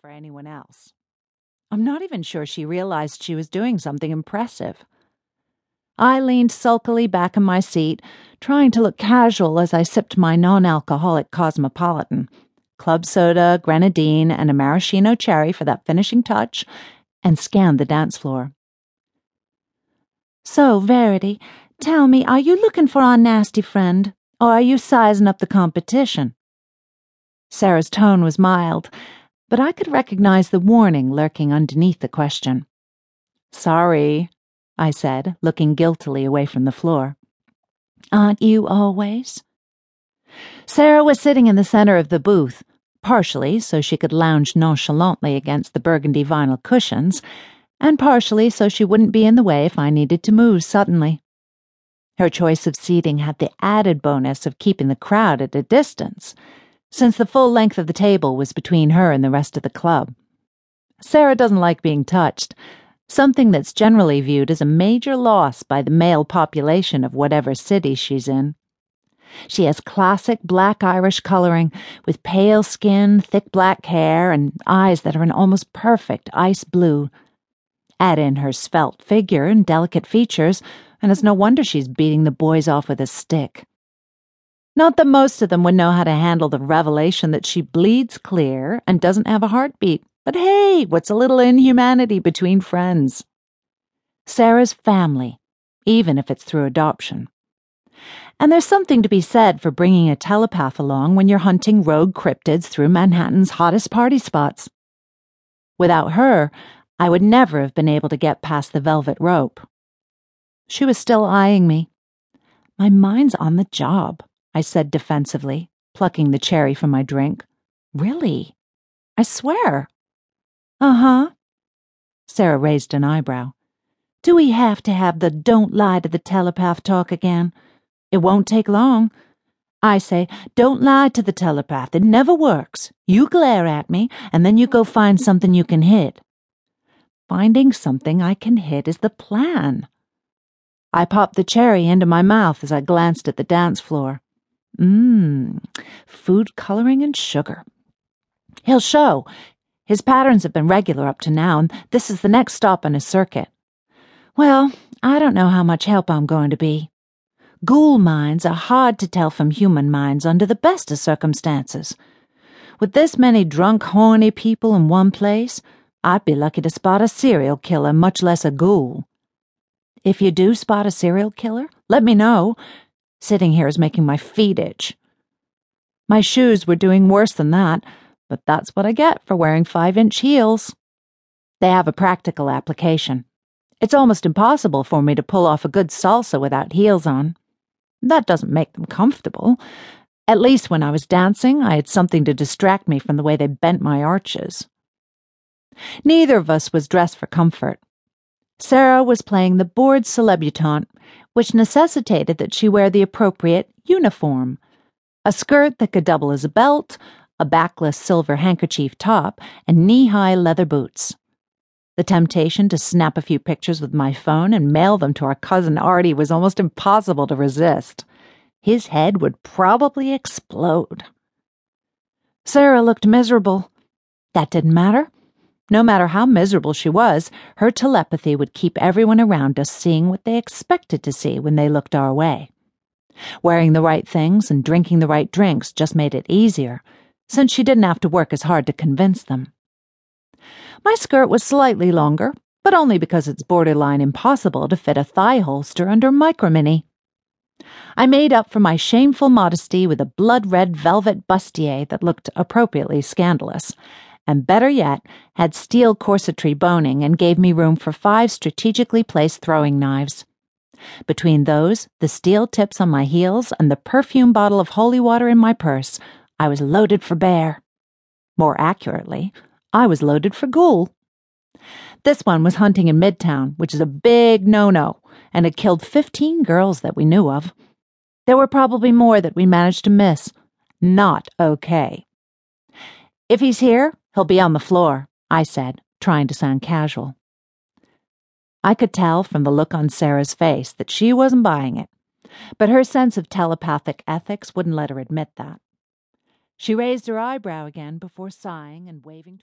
for anyone else. I'm not even sure she realized she was doing something impressive. I leaned sulkily back in my seat, trying to look casual as I sipped my non alcoholic cosmopolitan club soda, grenadine, and a maraschino cherry for that finishing touch, and scanned the dance floor. So, Verity, tell me, are you looking for our nasty friend, or are you sizing up the competition? Sarah's tone was mild, but I could recognize the warning lurking underneath the question. Sorry, I said, looking guiltily away from the floor. Aren't you always? Sarah was sitting in the center of the booth, partially so she could lounge nonchalantly against the burgundy vinyl cushions, and partially so she wouldn't be in the way if I needed to move suddenly. Her choice of seating had the added bonus of keeping the crowd at a distance, since the full length of the table was between her and the rest of the club. Sarah doesn't like being touched, something that's generally viewed as a major loss by the male population of whatever city she's in. She has classic black Irish coloring, with pale skin, thick black hair, and eyes that are an almost perfect ice blue. Add in her svelte figure and delicate features, and it's no wonder she's beating the boys off with a stick. Not that most of them would know how to handle the revelation that she bleeds clear and doesn't have a heartbeat. But hey, what's a little inhumanity between friends? Sarah's family, even if it's through adoption. And there's something to be said for bringing a telepath along when you're hunting rogue cryptids through Manhattan's hottest party spots. Without her, I would never have been able to get past the velvet rope. She was still eyeing me. My mind's on the job, I said defensively, plucking the cherry from my drink. Really? I swear. Uh huh. Sarah raised an eyebrow. Do we have to have the don't lie to the telepath talk again? It won't take long. I say, don't lie to the telepath. It never works. You glare at me, and then you go find something you can hit. Finding something I can hit is the plan. I popped the cherry into my mouth as I glanced at the dance floor. Mmm, food coloring and sugar. He'll show. His patterns have been regular up to now, and this is the next stop on his circuit. Well, I don't know how much help I'm going to be. Ghoul minds are hard to tell from human minds under the best of circumstances. With this many drunk, horny people in one place, I'd be lucky to spot a serial killer, much less a ghoul. If you do spot a serial killer, let me know. Sitting here is making my feet itch. My shoes were doing worse than that but that's what I get for wearing five inch heels. They have a practical application. It's almost impossible for me to pull off a good salsa without heels on. That doesn't make them comfortable. At least when I was dancing, I had something to distract me from the way they bent my arches. Neither of us was dressed for comfort. Sarah was playing the bored celebutante, which necessitated that she wear the appropriate uniform a skirt that could double as a belt, a backless silver handkerchief top, and knee high leather boots. The temptation to snap a few pictures with my phone and mail them to our cousin Artie was almost impossible to resist. His head would probably explode. Sarah looked miserable. That didn't matter. No matter how miserable she was, her telepathy would keep everyone around us seeing what they expected to see when they looked our way. Wearing the right things and drinking the right drinks just made it easier, since she didn't have to work as hard to convince them. My skirt was slightly longer, but only because it's borderline impossible to fit a thigh holster under micromini. I made up for my shameful modesty with a blood red velvet bustier that looked appropriately scandalous, and better yet, had steel corsetry boning and gave me room for five strategically placed throwing knives. Between those, the steel tips on my heels, and the perfume bottle of holy water in my purse, I was loaded for bear. More accurately, I was loaded for ghoul. This one was hunting in Midtown, which is a big no no, and had killed 15 girls that we knew of. There were probably more that we managed to miss. Not okay. If he's here, he'll be on the floor, I said, trying to sound casual. I could tell from the look on Sarah's face that she wasn't buying it, but her sense of telepathic ethics wouldn't let her admit that. She raised her eyebrow again before sighing and waving